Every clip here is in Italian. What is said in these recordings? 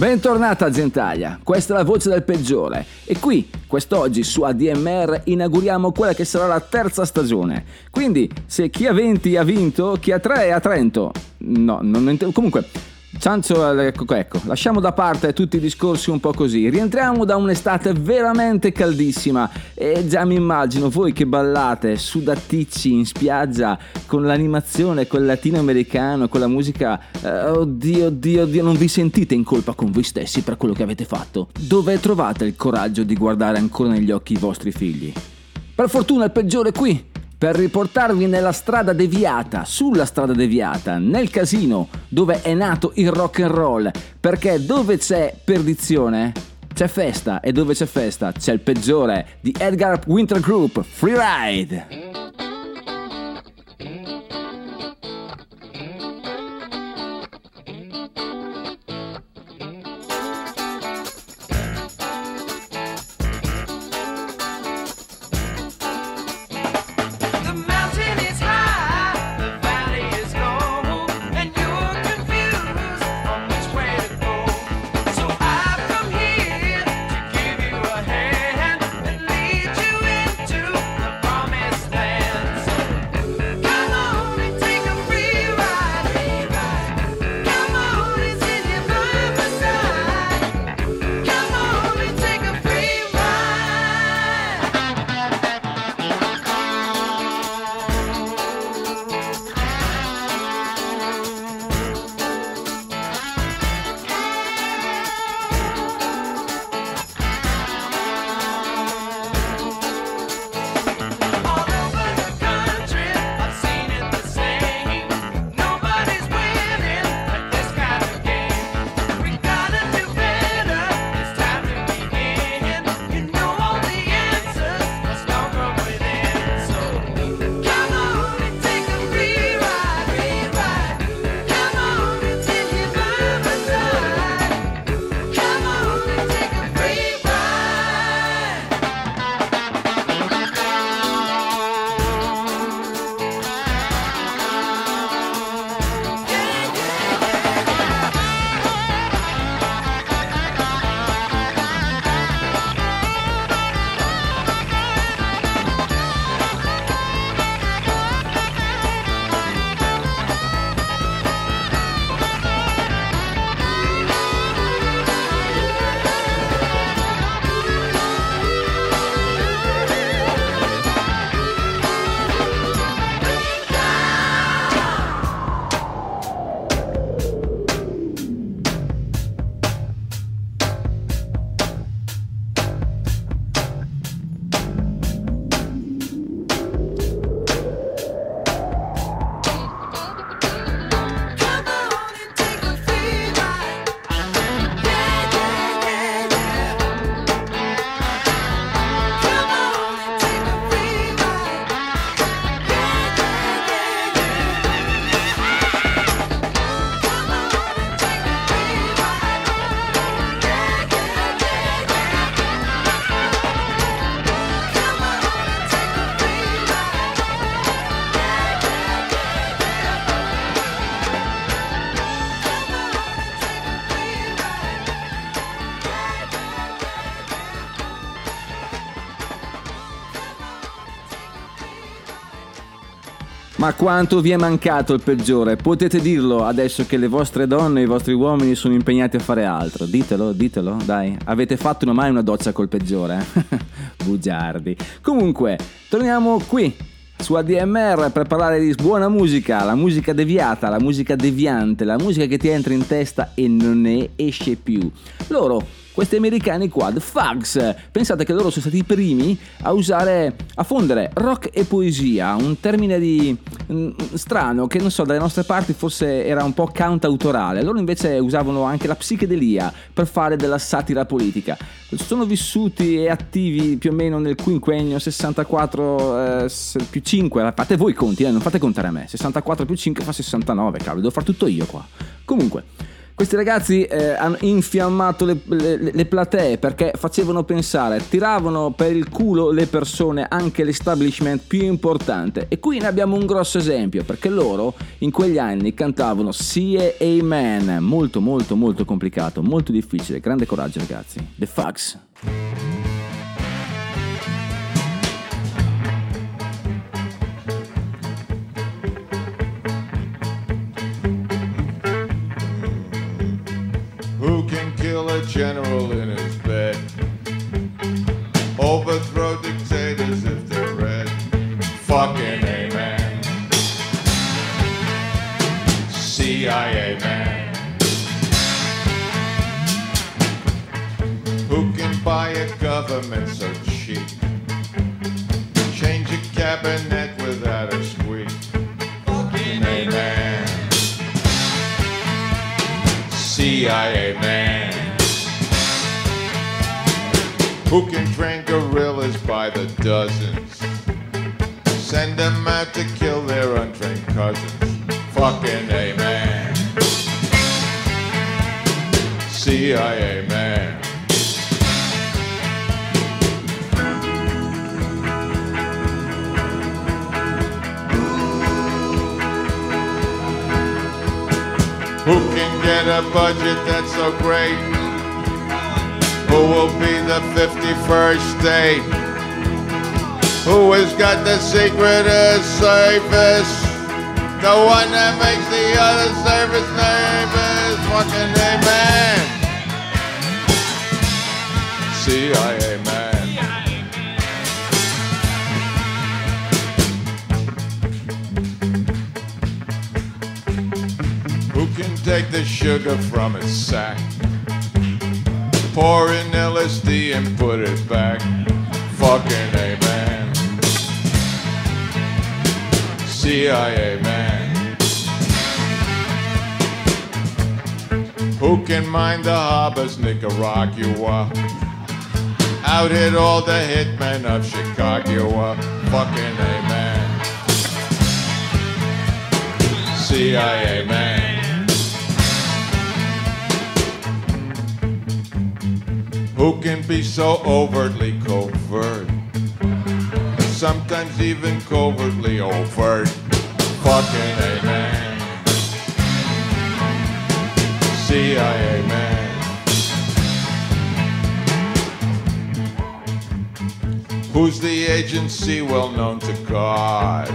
Bentornata Gentaglia, questa è la voce del peggiore e qui, quest'oggi su ADMR inauguriamo quella che sarà la terza stagione. Quindi, se chi ha 20 ha vinto, chi ha 3 ha Trento. No, non comunque Ciancio, ecco, ecco, lasciamo da parte tutti i discorsi un po' così. Rientriamo da un'estate veramente caldissima e già mi immagino voi che ballate sudaticci in spiaggia con l'animazione, quel latinoamericano, con la musica. eh, oddio, oddio, oddio, non vi sentite in colpa con voi stessi per quello che avete fatto? Dove trovate il coraggio di guardare ancora negli occhi i vostri figli? Per fortuna il peggiore è qui, per riportarvi nella strada deviata, sulla strada deviata, nel casino dove è nato il rock and roll, perché dove c'è perdizione c'è festa e dove c'è festa c'è il peggiore di Edgar Winter Group, Freeride. Quanto vi è mancato il peggiore? Potete dirlo adesso che le vostre donne e i vostri uomini sono impegnati a fare altro. Ditelo, ditelo, dai. Avete fatto mai una doccia col peggiore? eh? Bugiardi. Comunque, torniamo qui su ADMR per parlare di buona musica, la musica deviata, la musica deviante, la musica che ti entra in testa e non ne esce più. Loro questi americani qua, The Fugs. Pensate che loro sono stati i primi a usare, a fondere rock e poesia, un termine di mm, strano che non so, dalle nostre parti forse era un po' cantautorale. Loro invece usavano anche la psichedelia per fare della satira politica. Sono vissuti e attivi più o meno nel quinquennio 64 eh, più 5, fate voi i conti, eh, non fate contare a me. 64 più 5 fa 69, cavolo, devo fare tutto io qua. Comunque, questi ragazzi eh, hanno infiammato le, le- le platee perché facevano pensare, tiravano per il culo le persone, anche l'establishment più importante. E qui ne abbiamo un grosso esempio perché loro in quegli anni cantavano Sì e Amen. Molto, molto, molto complicato, molto difficile. Grande coraggio, ragazzi. The Fucks. Kill a general in his of Nicaragua? Out hit all the hitmen of Chicago. Fucking amen. CIA man. Who can be so overtly covert? Sometimes even covertly overt. Fucking amen. CIA man. Who's the agency well known to God?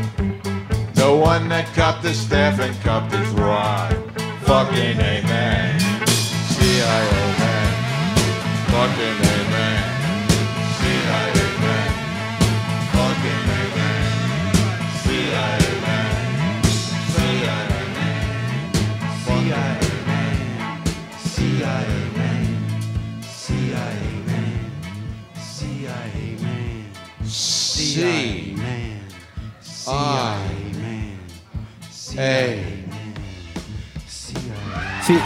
The one that cut the staff and cut his rod. Fucking amen. CIA man. Fucking A. Sì, eh,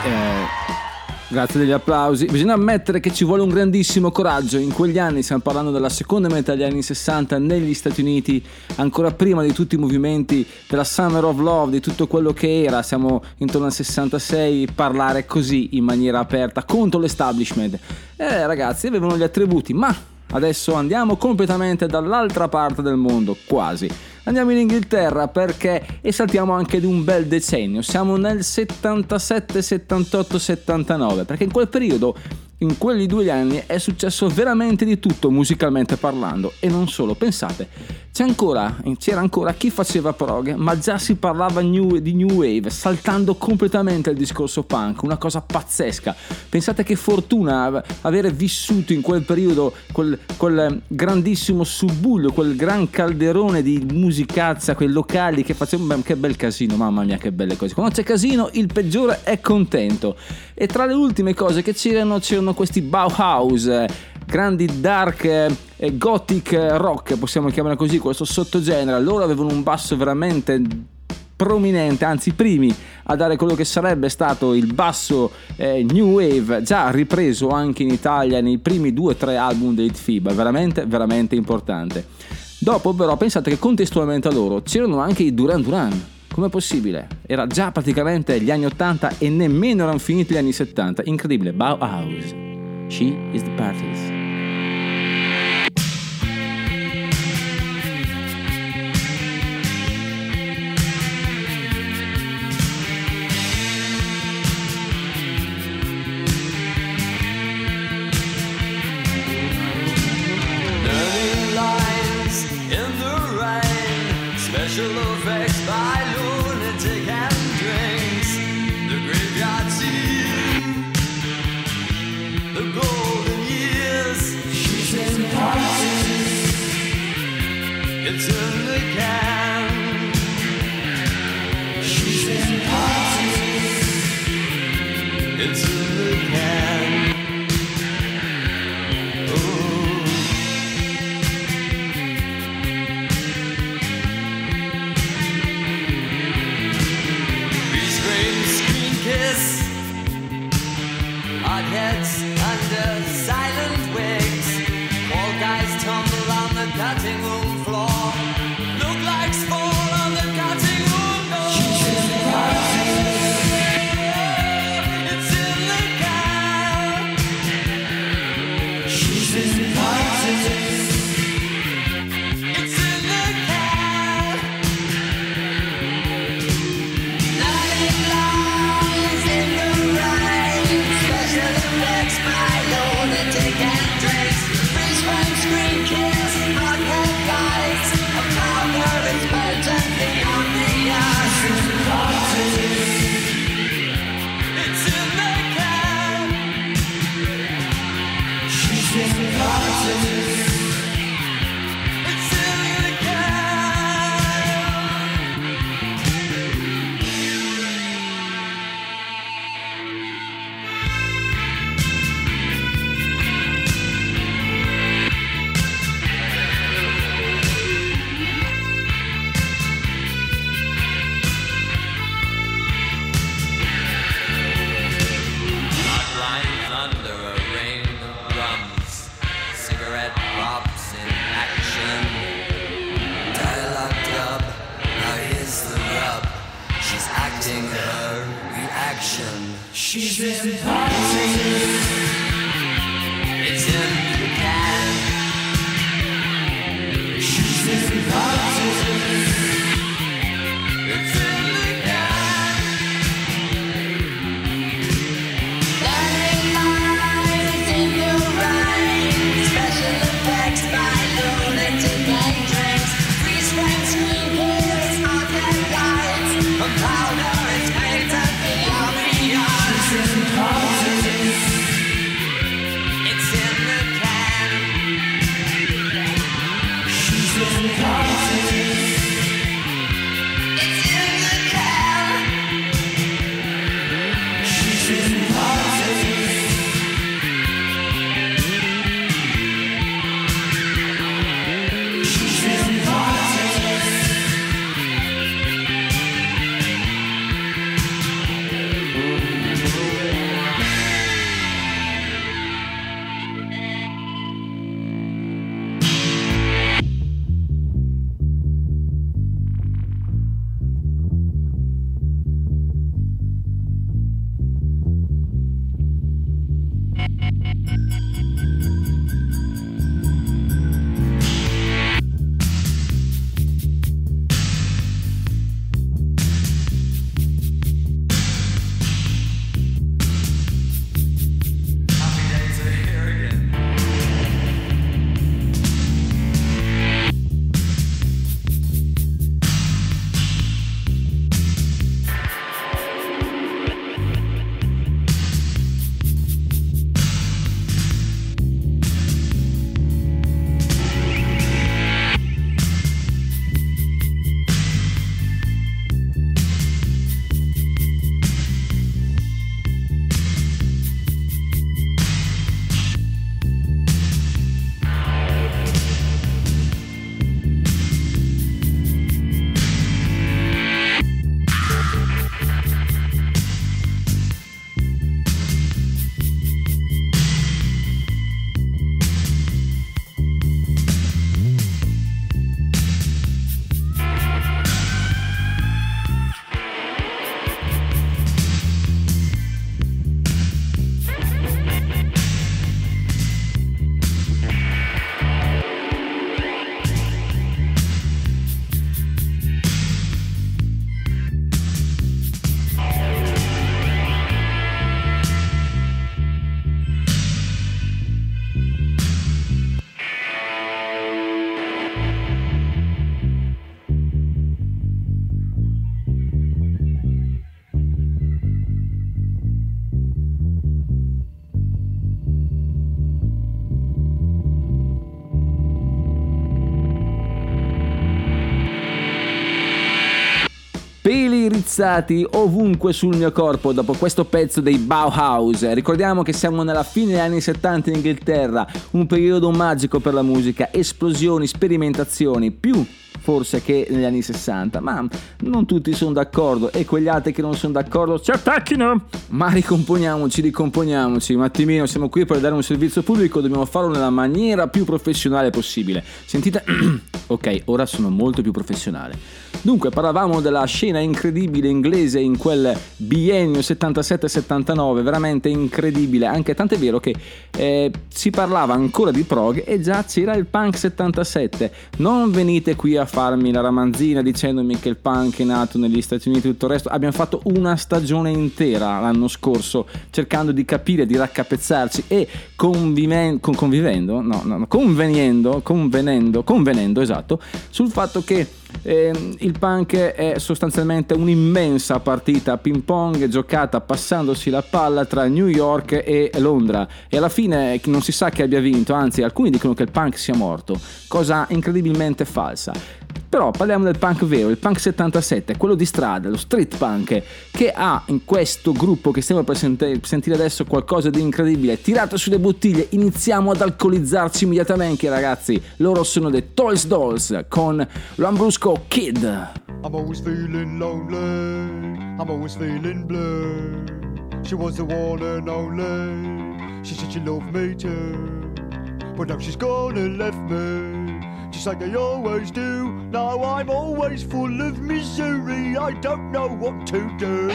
grazie degli applausi. Bisogna ammettere che ci vuole un grandissimo coraggio. In quegli anni, stiamo parlando della seconda metà degli anni 60, negli Stati Uniti, ancora prima di tutti i movimenti della Summer of Love, di tutto quello che era, siamo intorno al 66, parlare così in maniera aperta contro l'establishment. Eh, ragazzi, avevano gli attributi, ma adesso andiamo completamente dall'altra parte del mondo, quasi. Andiamo in Inghilterra perché e saltiamo anche di un bel decennio. Siamo nel 77, 78, 79, perché in quel periodo, in quelli due anni, è successo veramente di tutto musicalmente parlando e non solo. Pensate, ancora, c'era ancora chi faceva prog, ma già si parlava new- di new wave, saltando completamente il discorso punk, una cosa pazzesca. Pensate che fortuna av- avere vissuto in quel periodo quel, quel grandissimo subbuglio, quel gran calderone di musicazza, quei locali che facevano, che bel casino, mamma mia che belle cose. Quando c'è casino il peggiore è contento. E tra le ultime cose che c'erano c'erano questi Bauhaus, eh, grandi dark eh, gothic eh, rock, possiamo chiamare così, questo sottogenere. Loro avevano un basso veramente prominente, anzi i primi a dare quello che sarebbe stato il basso eh, new wave, già ripreso anche in Italia nei primi due o tre album dei FIBA, veramente veramente importante. Dopo però pensate che contestualmente a loro c'erano anche i Duran Duran. Com'è possibile? Era già praticamente gli anni 80 e nemmeno erano finiti gli anni 70. Incredibile, Bauhaus. She is the parties. Spezzati ovunque sul mio corpo dopo questo pezzo dei Bauhaus. Ricordiamo che siamo nella fine degli anni 70 in Inghilterra, un periodo magico per la musica, esplosioni, sperimentazioni, più forse che negli anni 60, ma non tutti sono d'accordo e quegli altri che non sono d'accordo ci attacchino. Ma ricomponiamoci, ricomponiamoci, un attimino, siamo qui per dare un servizio pubblico, dobbiamo farlo nella maniera più professionale possibile. Sentite, ok, ora sono molto più professionale. Dunque, parlavamo della scena incredibile inglese in quel biennio 77-79, veramente incredibile, anche tant'è vero che eh, si parlava ancora di prog e già c'era il punk 77. Non venite qui a farmi la ramanzina dicendomi che il punk è nato negli Stati Uniti e tutto il resto. Abbiamo fatto una stagione intera l'anno scorso cercando di capire, di raccapezzarci e conviven- con- convivendo, no, no, conveniendo, convenendo, convenendo, esatto, sul fatto che eh, il punk è sostanzialmente un'immensa partita ping pong giocata passandosi la palla tra New York e Londra e alla fine non si sa chi abbia vinto, anzi alcuni dicono che il punk sia morto, cosa incredibilmente falsa. Però parliamo del punk vero, il punk 77, quello di strada, lo street punk, che ha in questo gruppo che stiamo per sent- sentire adesso qualcosa di incredibile. Tirato sulle bottiglie, iniziamo ad alcolizzarci immediatamente ragazzi. Loro sono dei Toys Dolls con Lambrusco Kid. I'm always feeling lonely. I'm always feeling blue. She was the one and only. She said she loved me too. But now she's gone and left me. Just like they always do. Now I'm always full of misery. I don't know what to do.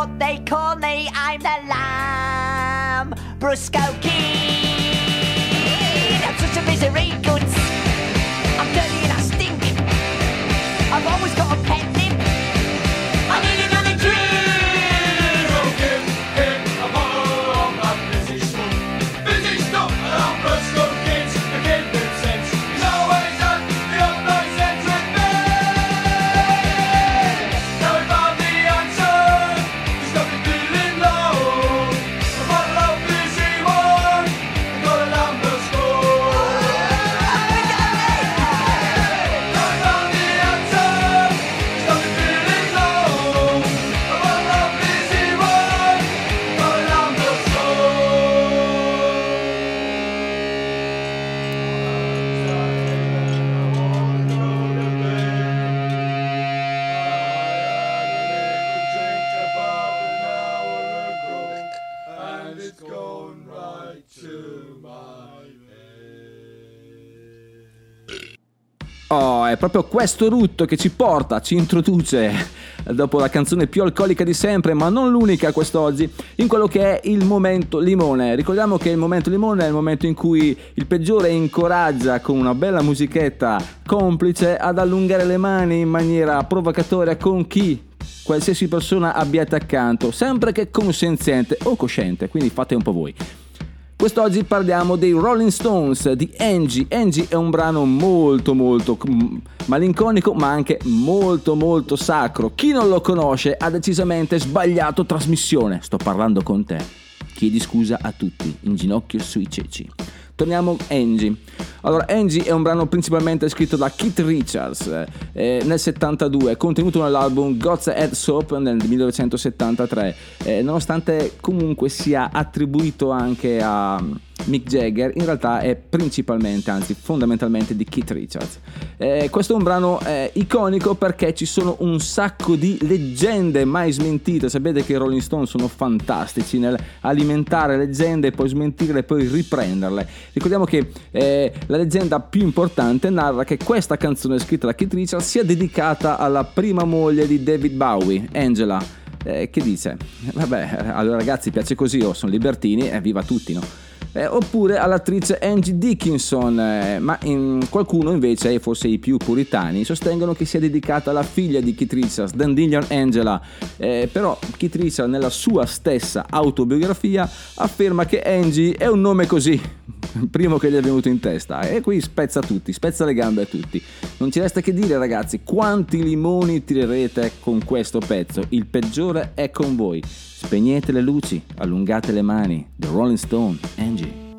What they call me, I'm the Lambrusco Kid. Proprio questo rutto che ci porta, ci introduce, dopo la canzone più alcolica di sempre, ma non l'unica quest'oggi, in quello che è il momento limone. Ricordiamo che il momento limone è il momento in cui il peggiore incoraggia con una bella musichetta complice ad allungare le mani in maniera provocatoria con chi qualsiasi persona abbiate accanto, sempre che consenziente o cosciente, quindi fate un po' voi. Quest'oggi parliamo dei Rolling Stones di Angie. Angie è un brano molto molto malinconico ma anche molto molto sacro. Chi non lo conosce ha decisamente sbagliato trasmissione. Sto parlando con te. Chiedi scusa a tutti, in ginocchio sui ceci. Torniamo a Angie. Allora, Angie è un brano principalmente scritto da Keith Richards eh, nel 72, contenuto nell'album God's Head Soap nel 1973, eh, nonostante comunque sia attribuito anche a Mick Jagger, in realtà è principalmente, anzi fondamentalmente di Keith Richards. Eh, questo è un brano eh, iconico perché ci sono un sacco di leggende mai smentite. Sapete che i Rolling Stone sono fantastici nel alimentare leggende, poi smentirle e poi riprenderle. Ricordiamo che eh, la leggenda più importante narra che questa canzone scritta da Keith Richards sia dedicata alla prima moglie di David Bowie, Angela. Eh, che dice? Vabbè, allora ragazzi piace così, o sono libertini e viva tutti, no? Eh, oppure all'attrice Angie Dickinson, eh, ma in- qualcuno invece, e forse i più puritani, sostengono che sia dedicata alla figlia di Keith Richards, Dandelion Angela. Eh, però Keith Richards nella sua stessa autobiografia afferma che Angie è un nome così, primo che gli è venuto in testa, e qui spezza tutti, spezza le gambe a tutti. Non ci resta che dire ragazzi, quanti limoni tirerete con questo pezzo? Il peggiore è con voi. Spegnete le luci, allungate le mani. The Rolling Stone. Angie,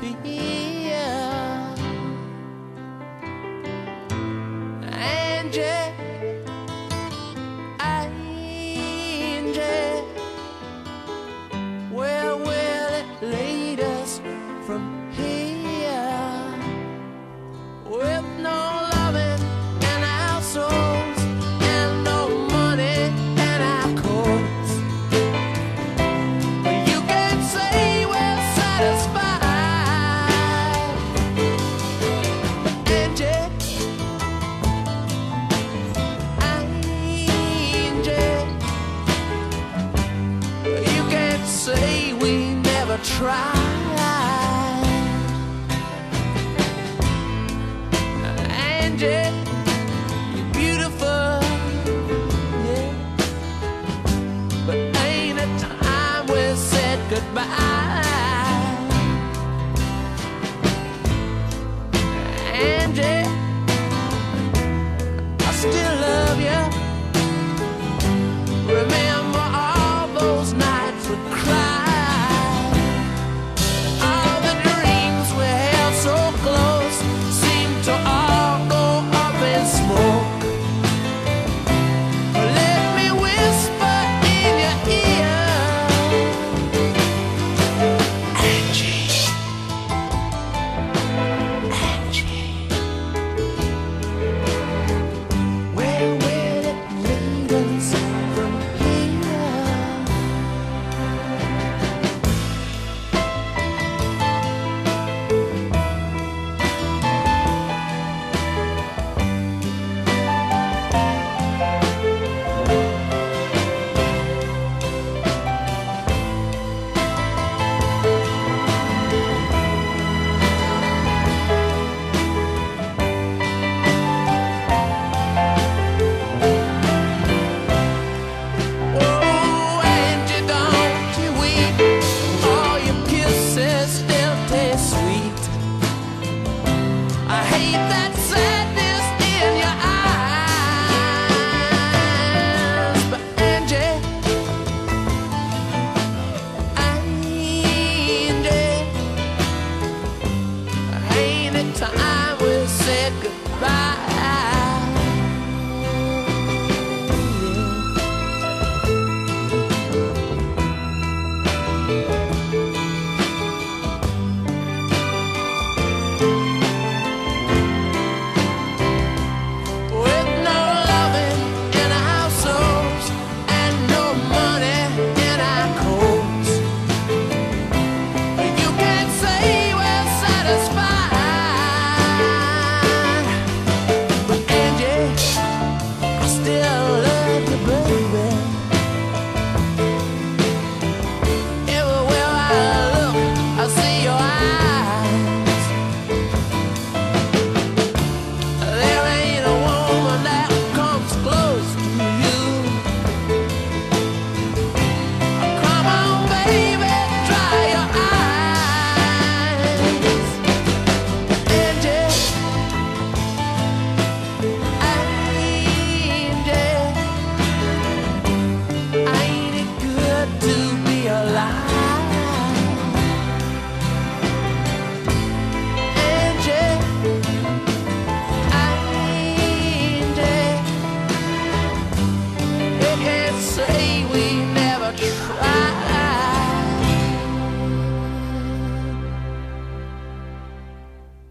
be.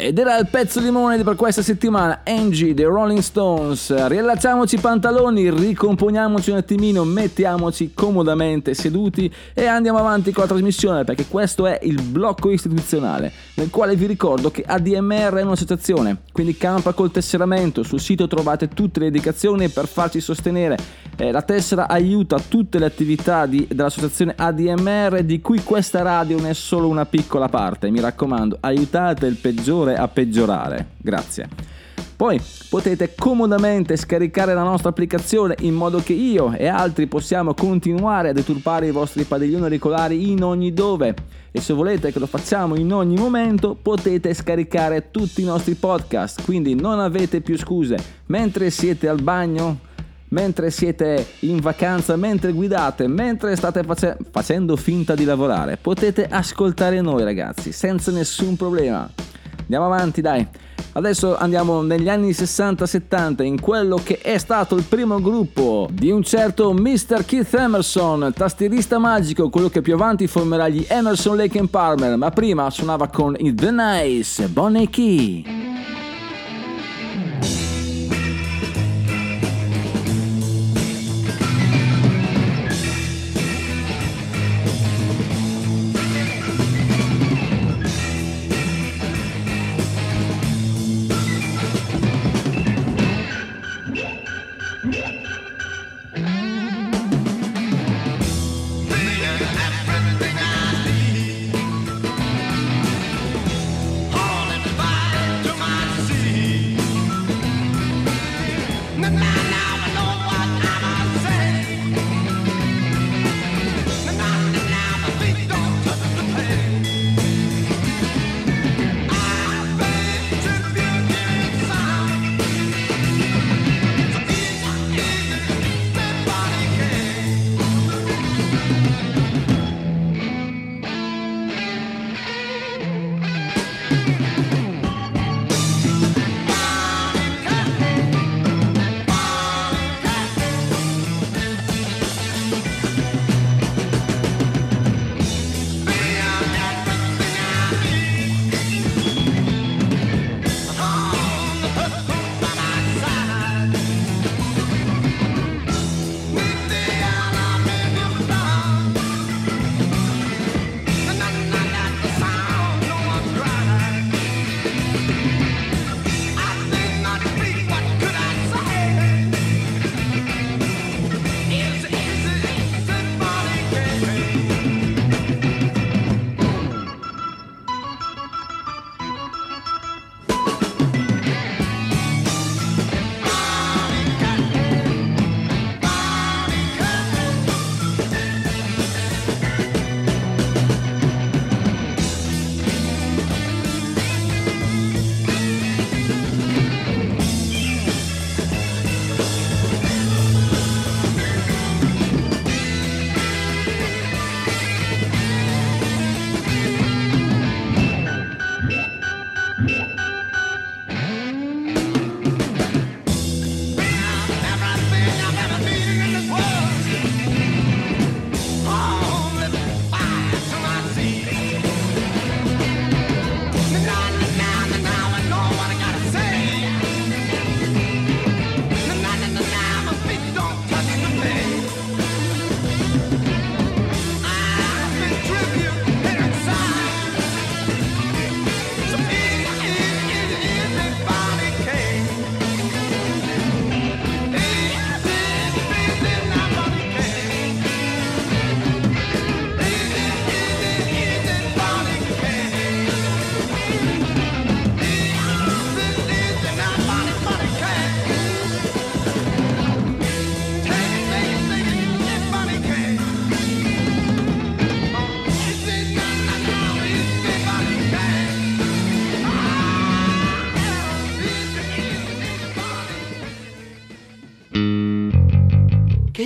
Ed era il pezzo limone per questa settimana, Angie dei Rolling Stones. Riallacciamoci i pantaloni, ricomponiamoci un attimino, mettiamoci comodamente seduti e andiamo avanti con la trasmissione perché questo è il blocco istituzionale nel quale vi ricordo che ADMR è un'associazione, quindi campa col tesseramento, sul sito trovate tutte le indicazioni per farci sostenere. Eh, la tessera aiuta tutte le attività di- dell'associazione ADMR di cui questa radio ne è solo una piccola parte. Mi raccomando, aiutate il peggiore a peggiorare. Grazie. Poi potete comodamente scaricare la nostra applicazione in modo che io e altri possiamo continuare a deturpare i vostri padiglioni auricolari in ogni dove. E se volete che lo facciamo in ogni momento, potete scaricare tutti i nostri podcast, quindi non avete più scuse. Mentre siete al bagno, mentre siete in vacanza, mentre guidate, mentre state face- facendo finta di lavorare, potete ascoltare noi ragazzi, senza nessun problema. Andiamo avanti, dai. Adesso andiamo negli anni 60-70 in quello che è stato il primo gruppo di un certo Mr. Keith Emerson, tastierista magico, quello che più avanti formerà gli Emerson Lake and Palmer, ma prima suonava con The Nice, Bonnie Key.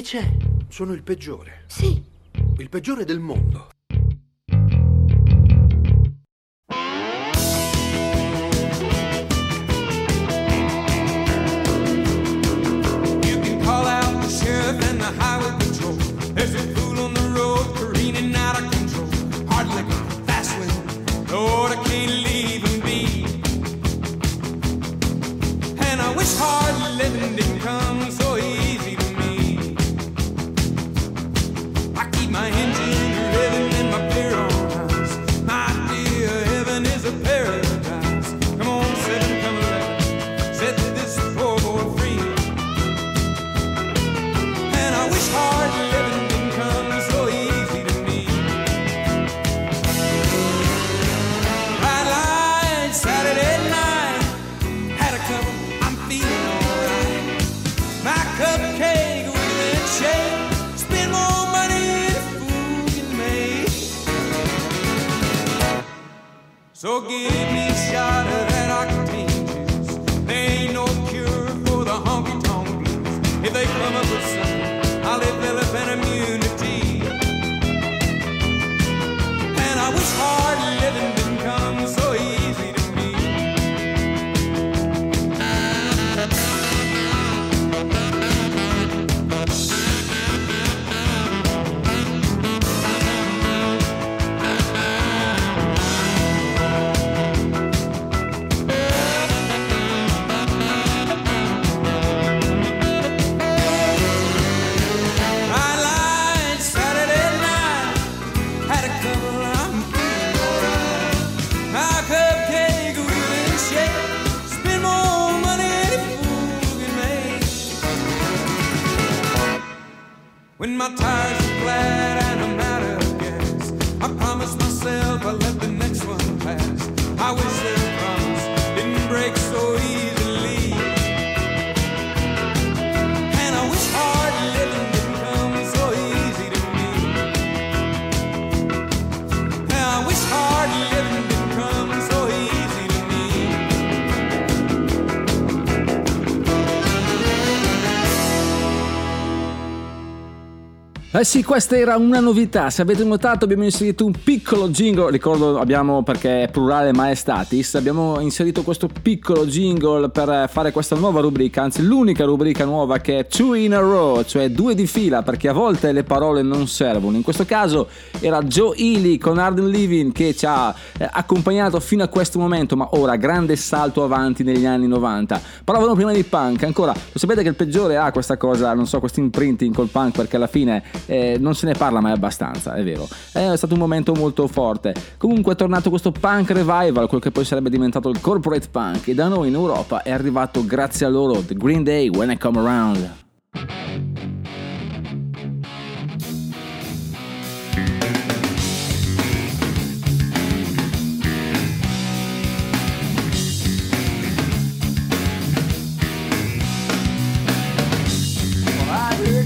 C'è? Sono il peggiore. Sì. Il peggiore del mondo. Eh sì, questa era una novità. Se avete notato, abbiamo inserito un piccolo jingle. Ricordo, abbiamo perché è plurale maestatis. Abbiamo inserito questo piccolo jingle per fare questa nuova rubrica, anzi, l'unica rubrica nuova che è two in a row, cioè due di fila, perché a volte le parole non servono. In questo caso era Joe Ely con Arden Living che ci ha eh, accompagnato fino a questo momento, ma ora grande salto avanti negli anni 90. Parlavano prima di punk, ancora lo sapete che il peggiore ha questa cosa, non so, questo imprinting col punk perché alla fine eh, non se ne parla mai abbastanza, è vero. È stato un momento molto forte. Comunque è tornato questo punk revival, quel che poi sarebbe diventato il corporate punk e da noi in Europa è arrivato grazie a loro The Green Day When I Come Around.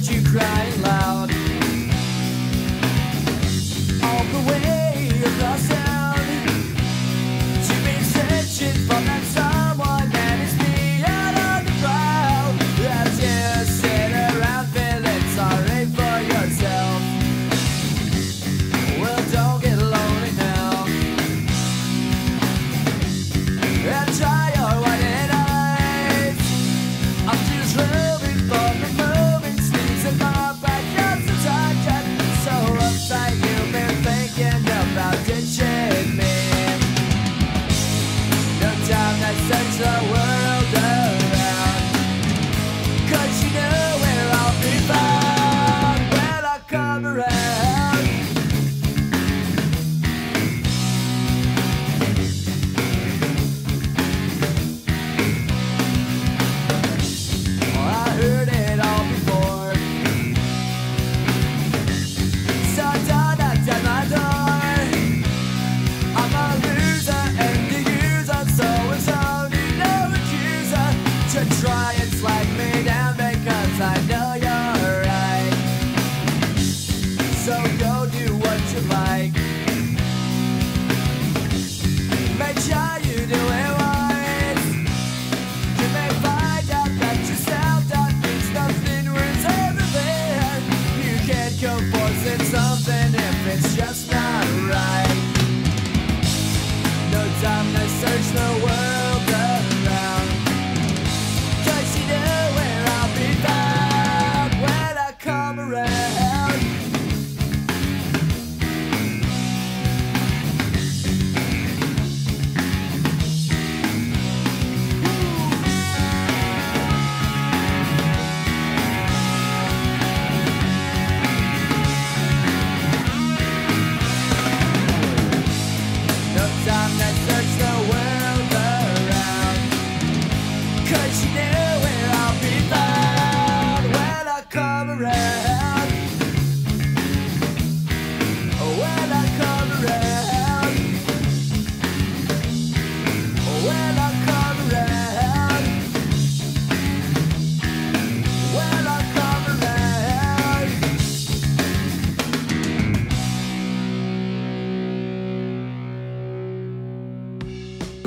You crying loud since I was.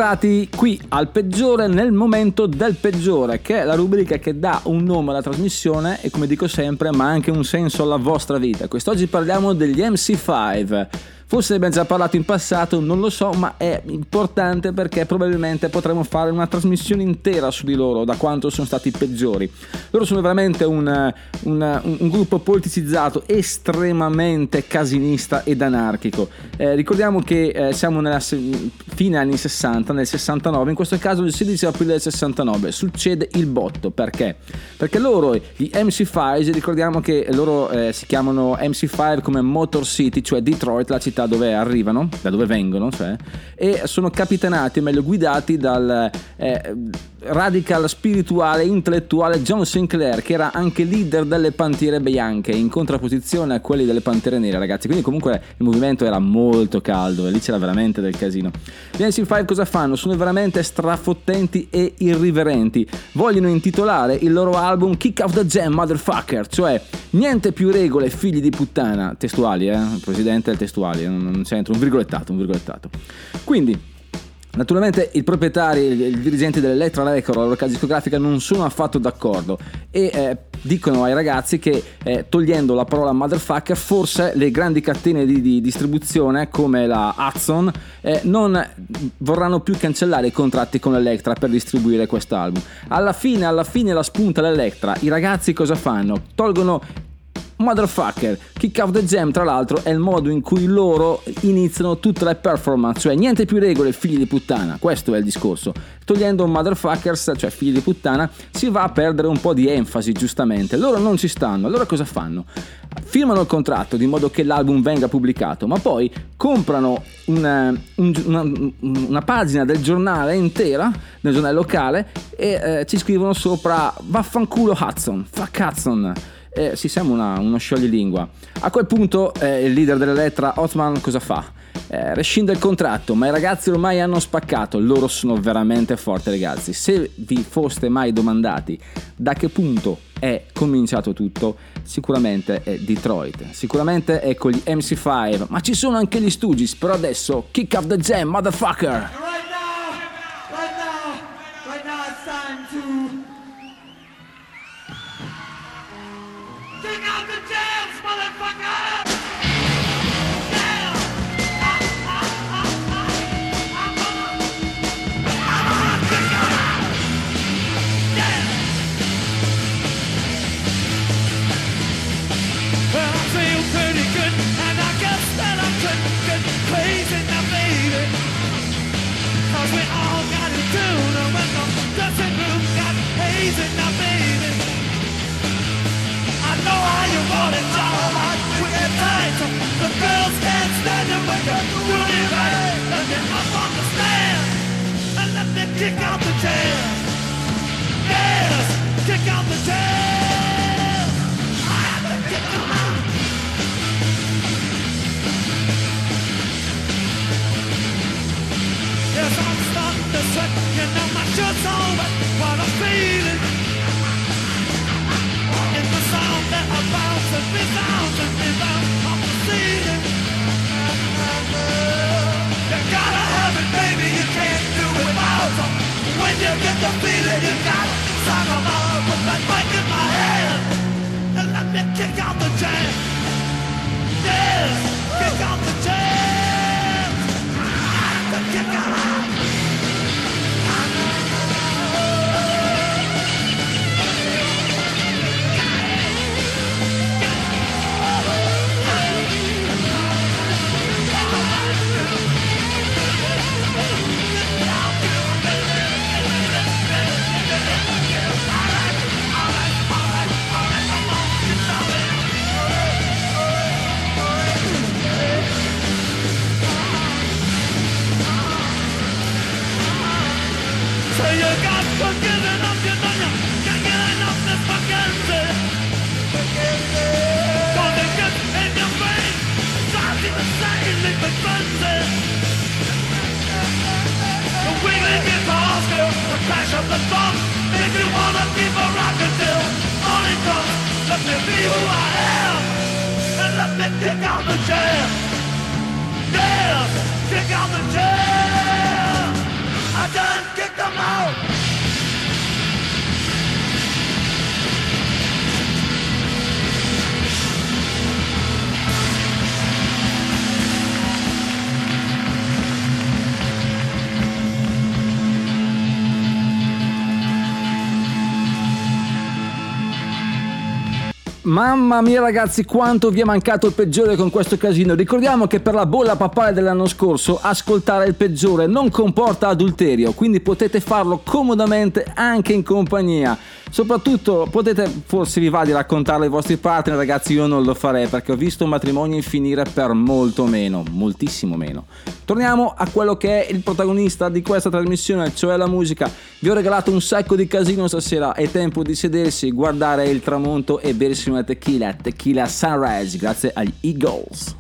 Rientrati qui al peggiore nel momento del peggiore, che è la rubrica che dà un nome alla trasmissione e come dico sempre, ma anche un senso alla vostra vita. Quest'oggi parliamo degli MC5. Forse ne abbiamo già parlato in passato, non lo so, ma è importante perché probabilmente potremo fare una trasmissione intera su di loro, da quanto sono stati peggiori. Loro sono veramente un, un- un- gruppo politicizzato, estremamente casinista ed anarchico. Eh, ricordiamo che eh, siamo nella se- fine anni 60, nel 69, in questo caso il 16 aprile del 69. Succede il botto, perché? Perché loro, gli MC5, ricordiamo che loro eh, si chiamano MC5 come Motor City, cioè Detroit, la città dove arrivano, da dove vengono, cioè, e sono capitanati, o meglio guidati dal eh, radical spirituale intellettuale John Sinclair, che era anche leader delle Pantiere Bianche, in contrapposizione a quelli delle Pantere Nere, ragazzi. Quindi comunque il movimento era molto caldo e lì c'era veramente del casino. Gli NC5 cosa fanno? Sono veramente strafottenti e irriverenti. Vogliono intitolare il loro album Kick Out the Jam, Motherfucker, cioè niente più regole, figli di puttana. Testuali, eh? Presidente testuali, eh, non c'entra, un virgolettato, un virgolettato. Quindi, Naturalmente i proprietari, i i dirigenti dell'Electra Record, la loro casa discografica, non sono affatto d'accordo e eh, dicono ai ragazzi che eh, togliendo la parola motherfucker forse le grandi catene di, di distribuzione come la Hudson eh, non vorranno più cancellare i contratti con l'Electra per distribuire quest'album. Alla fine, alla fine la spunta l'Electra, i ragazzi cosa fanno? Tolgono Motherfucker, Kick Out the Jam tra l'altro è il modo in cui loro iniziano tutte le performance, cioè niente più regole figli di puttana, questo è il discorso. Togliendo Motherfuckers, cioè figli di puttana, si va a perdere un po' di enfasi giustamente, loro non ci stanno, allora cosa fanno? Firmano il contratto di modo che l'album venga pubblicato, ma poi comprano una, un- una- una pagina del giornale intera, del giornale locale, e eh, ci scrivono sopra vaffanculo Hudson, fuck Hudson eh, si sembra una- uno scioglilingua. A quel punto eh, il leader dell'Elettra, Othman, cosa fa? Eh, rescinde il contratto, ma i ragazzi ormai hanno spaccato, loro sono veramente forti ragazzi. Se vi foste mai domandati da che punto è cominciato tutto, sicuramente è Detroit, sicuramente è con gli MC5, ma ci sono anche gli Stooges, però adesso kick up the jam, motherfucker! Girls can't stand it when you're doing it right. Up on the stand and let me kick out the jam. Yes, kick out the jam. I have to kick out. Yes, I'm starting to sweat. You know my shirt's all wet. What I'm feeling. In the sound that I bounce and resounds get the feeling, you gotta sound them out with that mic in my hand. And let me kick out the jam. Yes, kick out the jam. Kick out. Kick out the jam. Yeah, kick out the jam. Mamma mia ragazzi quanto vi è mancato il peggiore con questo casino. Ricordiamo che per la bolla papale dell'anno scorso Ascoltare il peggiore non comporta adulterio Quindi potete farlo comodamente anche in compagnia. Soprattutto potete, forse vi va di raccontarlo ai vostri partner ragazzi Io non lo farei perché ho visto matrimoni finire per molto meno Moltissimo meno. Torniamo a quello che è il protagonista di questa trasmissione Cioè la musica. Vi ho regalato un sacco di casino stasera. È tempo di sedersi, guardare il tramonto e bersi una tequila Tequila Sunrise grazie agli Eagles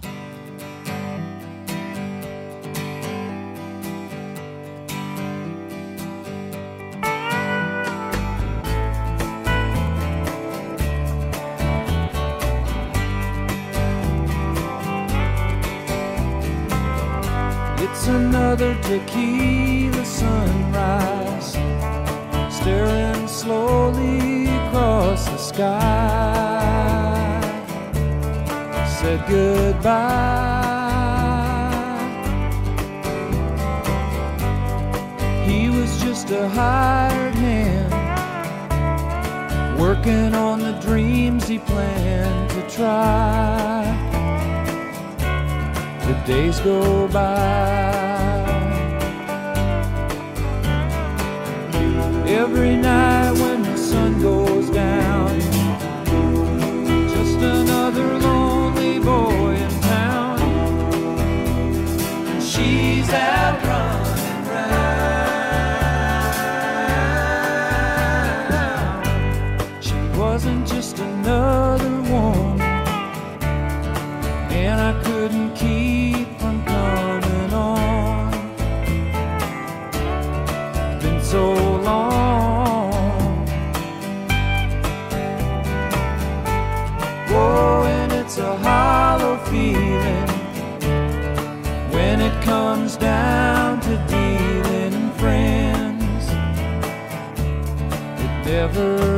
working on the dreams he planned to try the days go by. Every night when the sun goes another woman and I couldn't keep from coming on. Been so long. Oh, and it's a hollow feeling when it comes down to dealing in friends. It never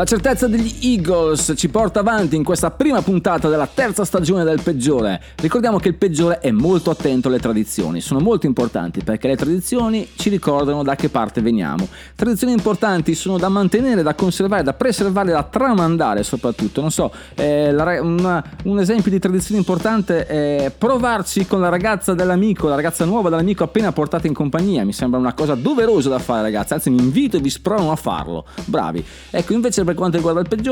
La certezza degli Eagles ci porta avanti in questa prima puntata della terza stagione del peggiore. Ricordiamo che il peggiore è molto attento alle tradizioni, sono molto importanti perché le tradizioni ci ricordano da che parte veniamo. Tradizioni importanti sono da mantenere, da conservare, da preservare, da tramandare soprattutto. Non so, eh, la una- un esempio di tradizione importante è provarci con la ragazza dell'amico, la ragazza nuova dell'amico appena portata in compagnia. Mi sembra una cosa doverosa da fare ragazzi, anzi vi invito e vi sprono a farlo. Bravi. Ecco, invece per quanto riguarda il peggiore,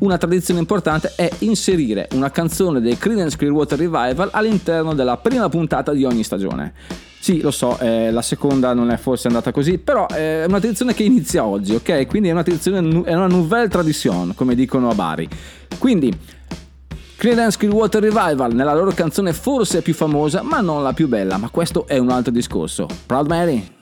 una tradizione importante è inserire una canzone dei Creedence Clearwater Revival all'interno della prima puntata di ogni stagione. Sì, lo so, eh, la seconda non è forse andata così, però è una tradizione che inizia oggi, ok? Quindi è una tradizione, è una nouvelle tradition, come dicono a Bari. Quindi, Creedence Clearwater Revival, nella loro canzone forse più famosa, ma non la più bella, ma questo è un altro discorso. Proud Mary?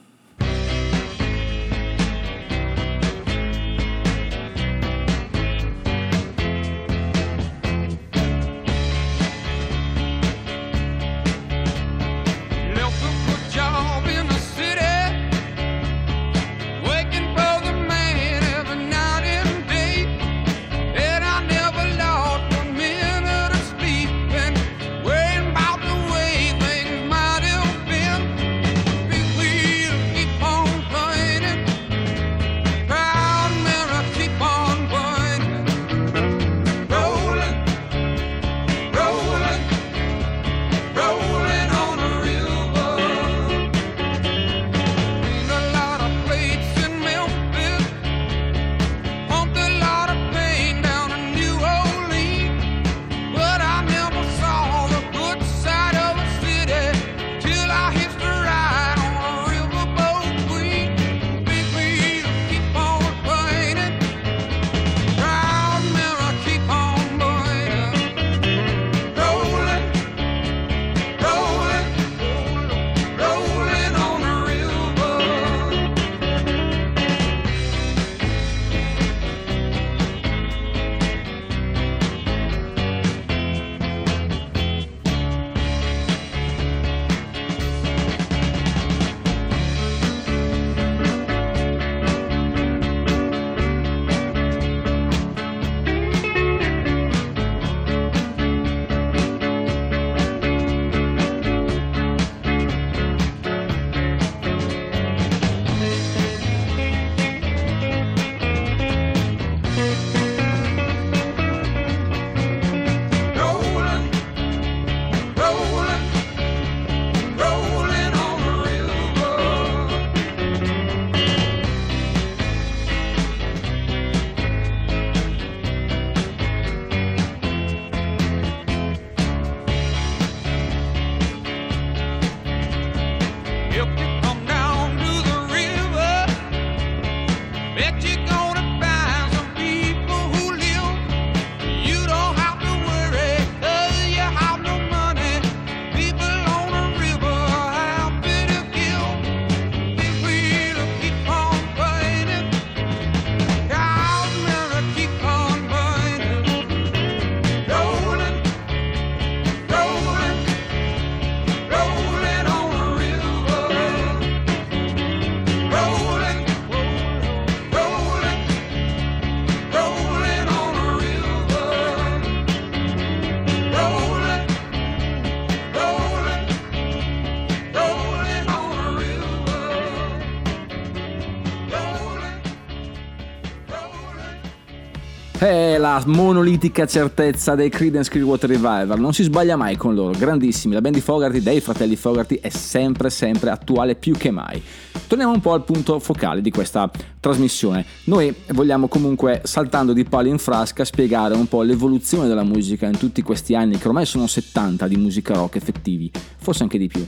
La monolitica certezza dei Creedence Clearwater Revival, non si sbaglia mai con loro, grandissimi, la band di Fogarty, dei fratelli Fogarty è sempre sempre attuale più che mai. Torniamo un po' al punto focale di questa trasmissione. Noi vogliamo comunque, saltando di palo in frasca, spiegare un po' l'evoluzione della musica in tutti questi anni, che ormai sono 70 di musica rock effettivi, forse anche di più.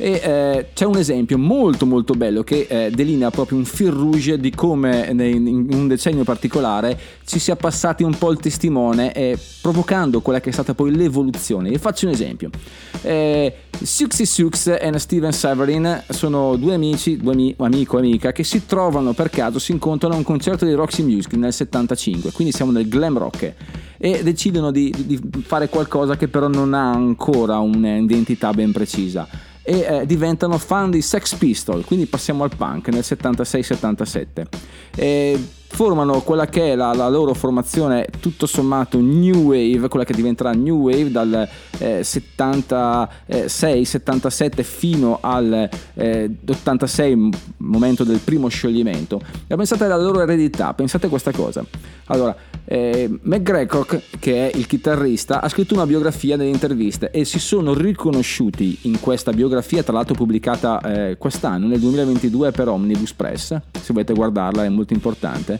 E eh, c'è un esempio molto molto bello che eh, delinea proprio un fil rouge di come in un decennio particolare ci sia passati un po' il testimone eh, provocando quella che è stata poi l'evoluzione. Vi faccio un esempio. Eh, Suxy Sux e Steven Severin sono due amici, due ami- amico e amica che si trovano per caso, si incontrano a un concerto di Roxy Music nel 75, quindi siamo nel glam rock e decidono di, di fare qualcosa che però non ha ancora un'identità ben precisa e eh, diventano fan di Sex Pistol, quindi passiamo al punk nel 76-77. E formano quella che è la, la loro formazione tutto sommato new wave, quella che diventerà new wave dal eh, 76-77 fino al eh, 86, momento del primo scioglimento. E pensate alla loro eredità, pensate a questa cosa. Allora, eh, McGregor, che è il chitarrista, ha scritto una biografia nelle interviste e si sono riconosciuti in questa biografia, tra l'altro pubblicata eh, quest'anno, nel 2022 per Omnibus Press, se volete guardarla è molto importante.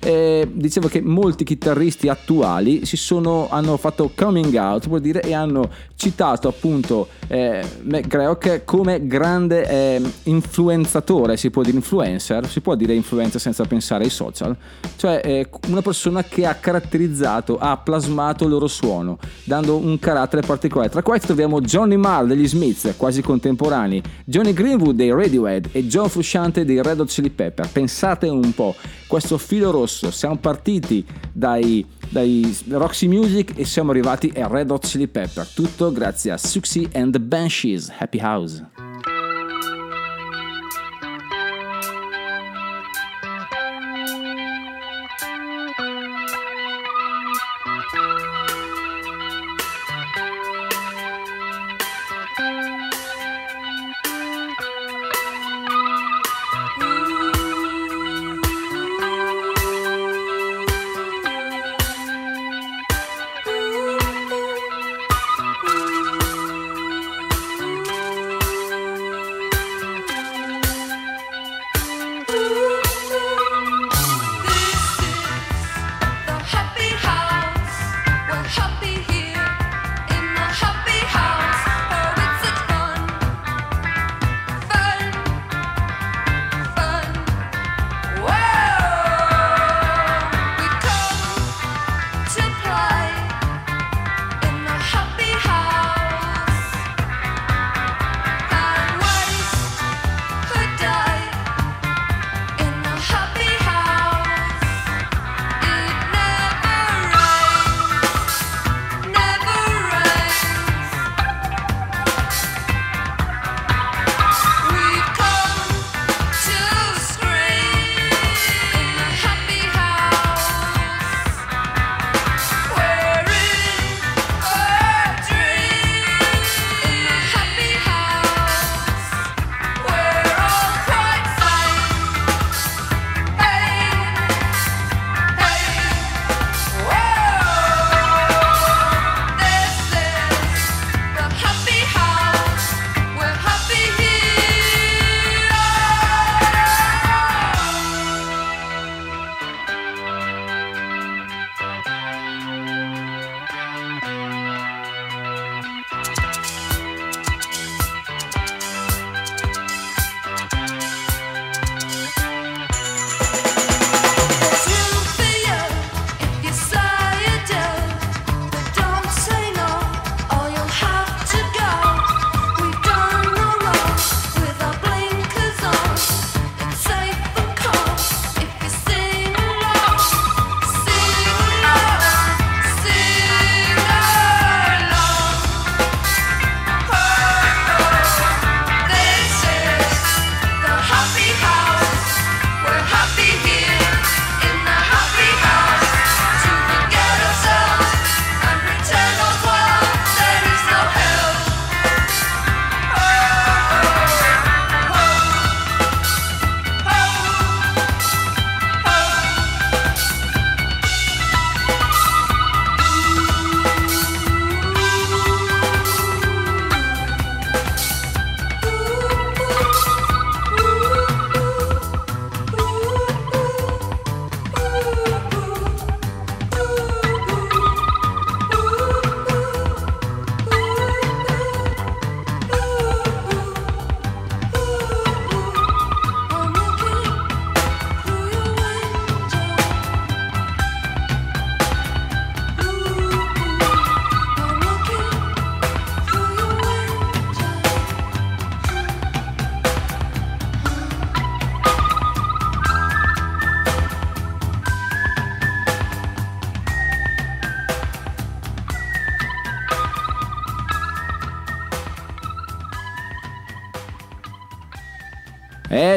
Eh, dicevo che molti chitarristi attuali si sono, hanno fatto coming out vuol dire, e hanno citato appunto eh, McGrath come grande eh, influenzatore, si può dire influencer, si può dire influencer senza pensare ai social, cioè eh, una persona che ha caratterizzato, ha plasmato il loro suono, dando un carattere particolare. Tra questi troviamo Johnny Marr degli Smiths, quasi contemporanei, Johnny Greenwood dei Radiohead e John Frusciante dei Red Hot Chili Pepper. Pensate un po', questo filo rosso, siamo partiti dai, dai Roxy Music e siamo arrivati ai Red Hot Chili Pepper, tutto grazie a Suxy and the Banshees, Happy House.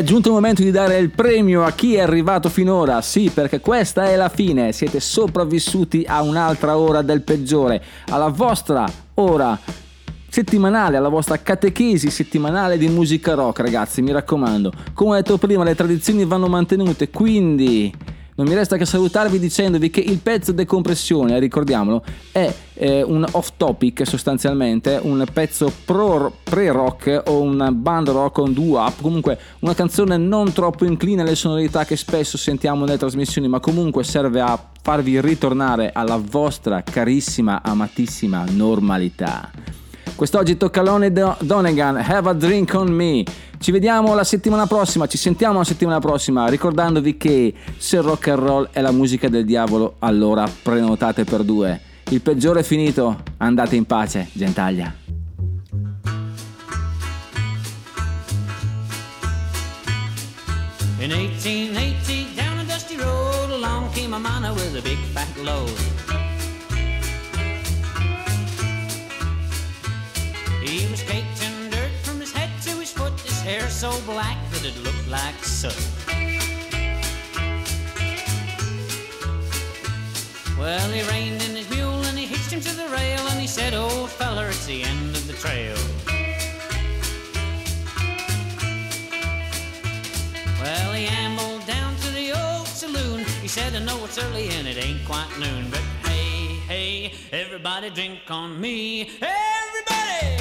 È giunto il momento di dare il premio a chi è arrivato finora, sì, perché questa è la fine, siete sopravvissuti a un'altra ora del peggiore, alla vostra ora settimanale, alla vostra catechesi settimanale di musica rock, ragazzi, mi raccomando. Come ho detto prima, le tradizioni vanno mantenute, quindi non mi resta che salutarvi dicendovi che il pezzo decompressione, ricordiamolo, è eh, un off topic sostanzialmente, un pezzo pro, pre-rock o un band rock o un doo-up, comunque una canzone non troppo incline alle sonorità che spesso sentiamo nelle trasmissioni, ma comunque serve a farvi ritornare alla vostra carissima, amatissima normalità. Quest'oggi tocca a Lone Do- Donegan, Have a Drink on Me. Ci vediamo la settimana prossima, ci sentiamo la settimana prossima, ricordandovi che se rock and roll è la musica del diavolo, allora prenotate per due. Il peggiore è finito, andate in pace, gentaglia. In 1880, down a dusty road, along came a miner with a big fat load. Was caked dirt from his head to his foot, his hair so black that it looked like soot. Well, he reined in his mule and he hitched him to the rail and he said, Old feller, it's the end of the trail. Well, he ambled down to the old saloon. He said, I know it's early and it ain't quite noon, but hey, hey, everybody drink on me. Everybody,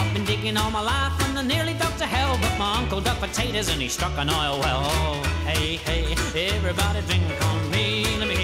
I've been digging all my life and I nearly dug to hell, but my uncle dug potatoes and he struck an oil well. Hey, hey, everybody drink on me. Let me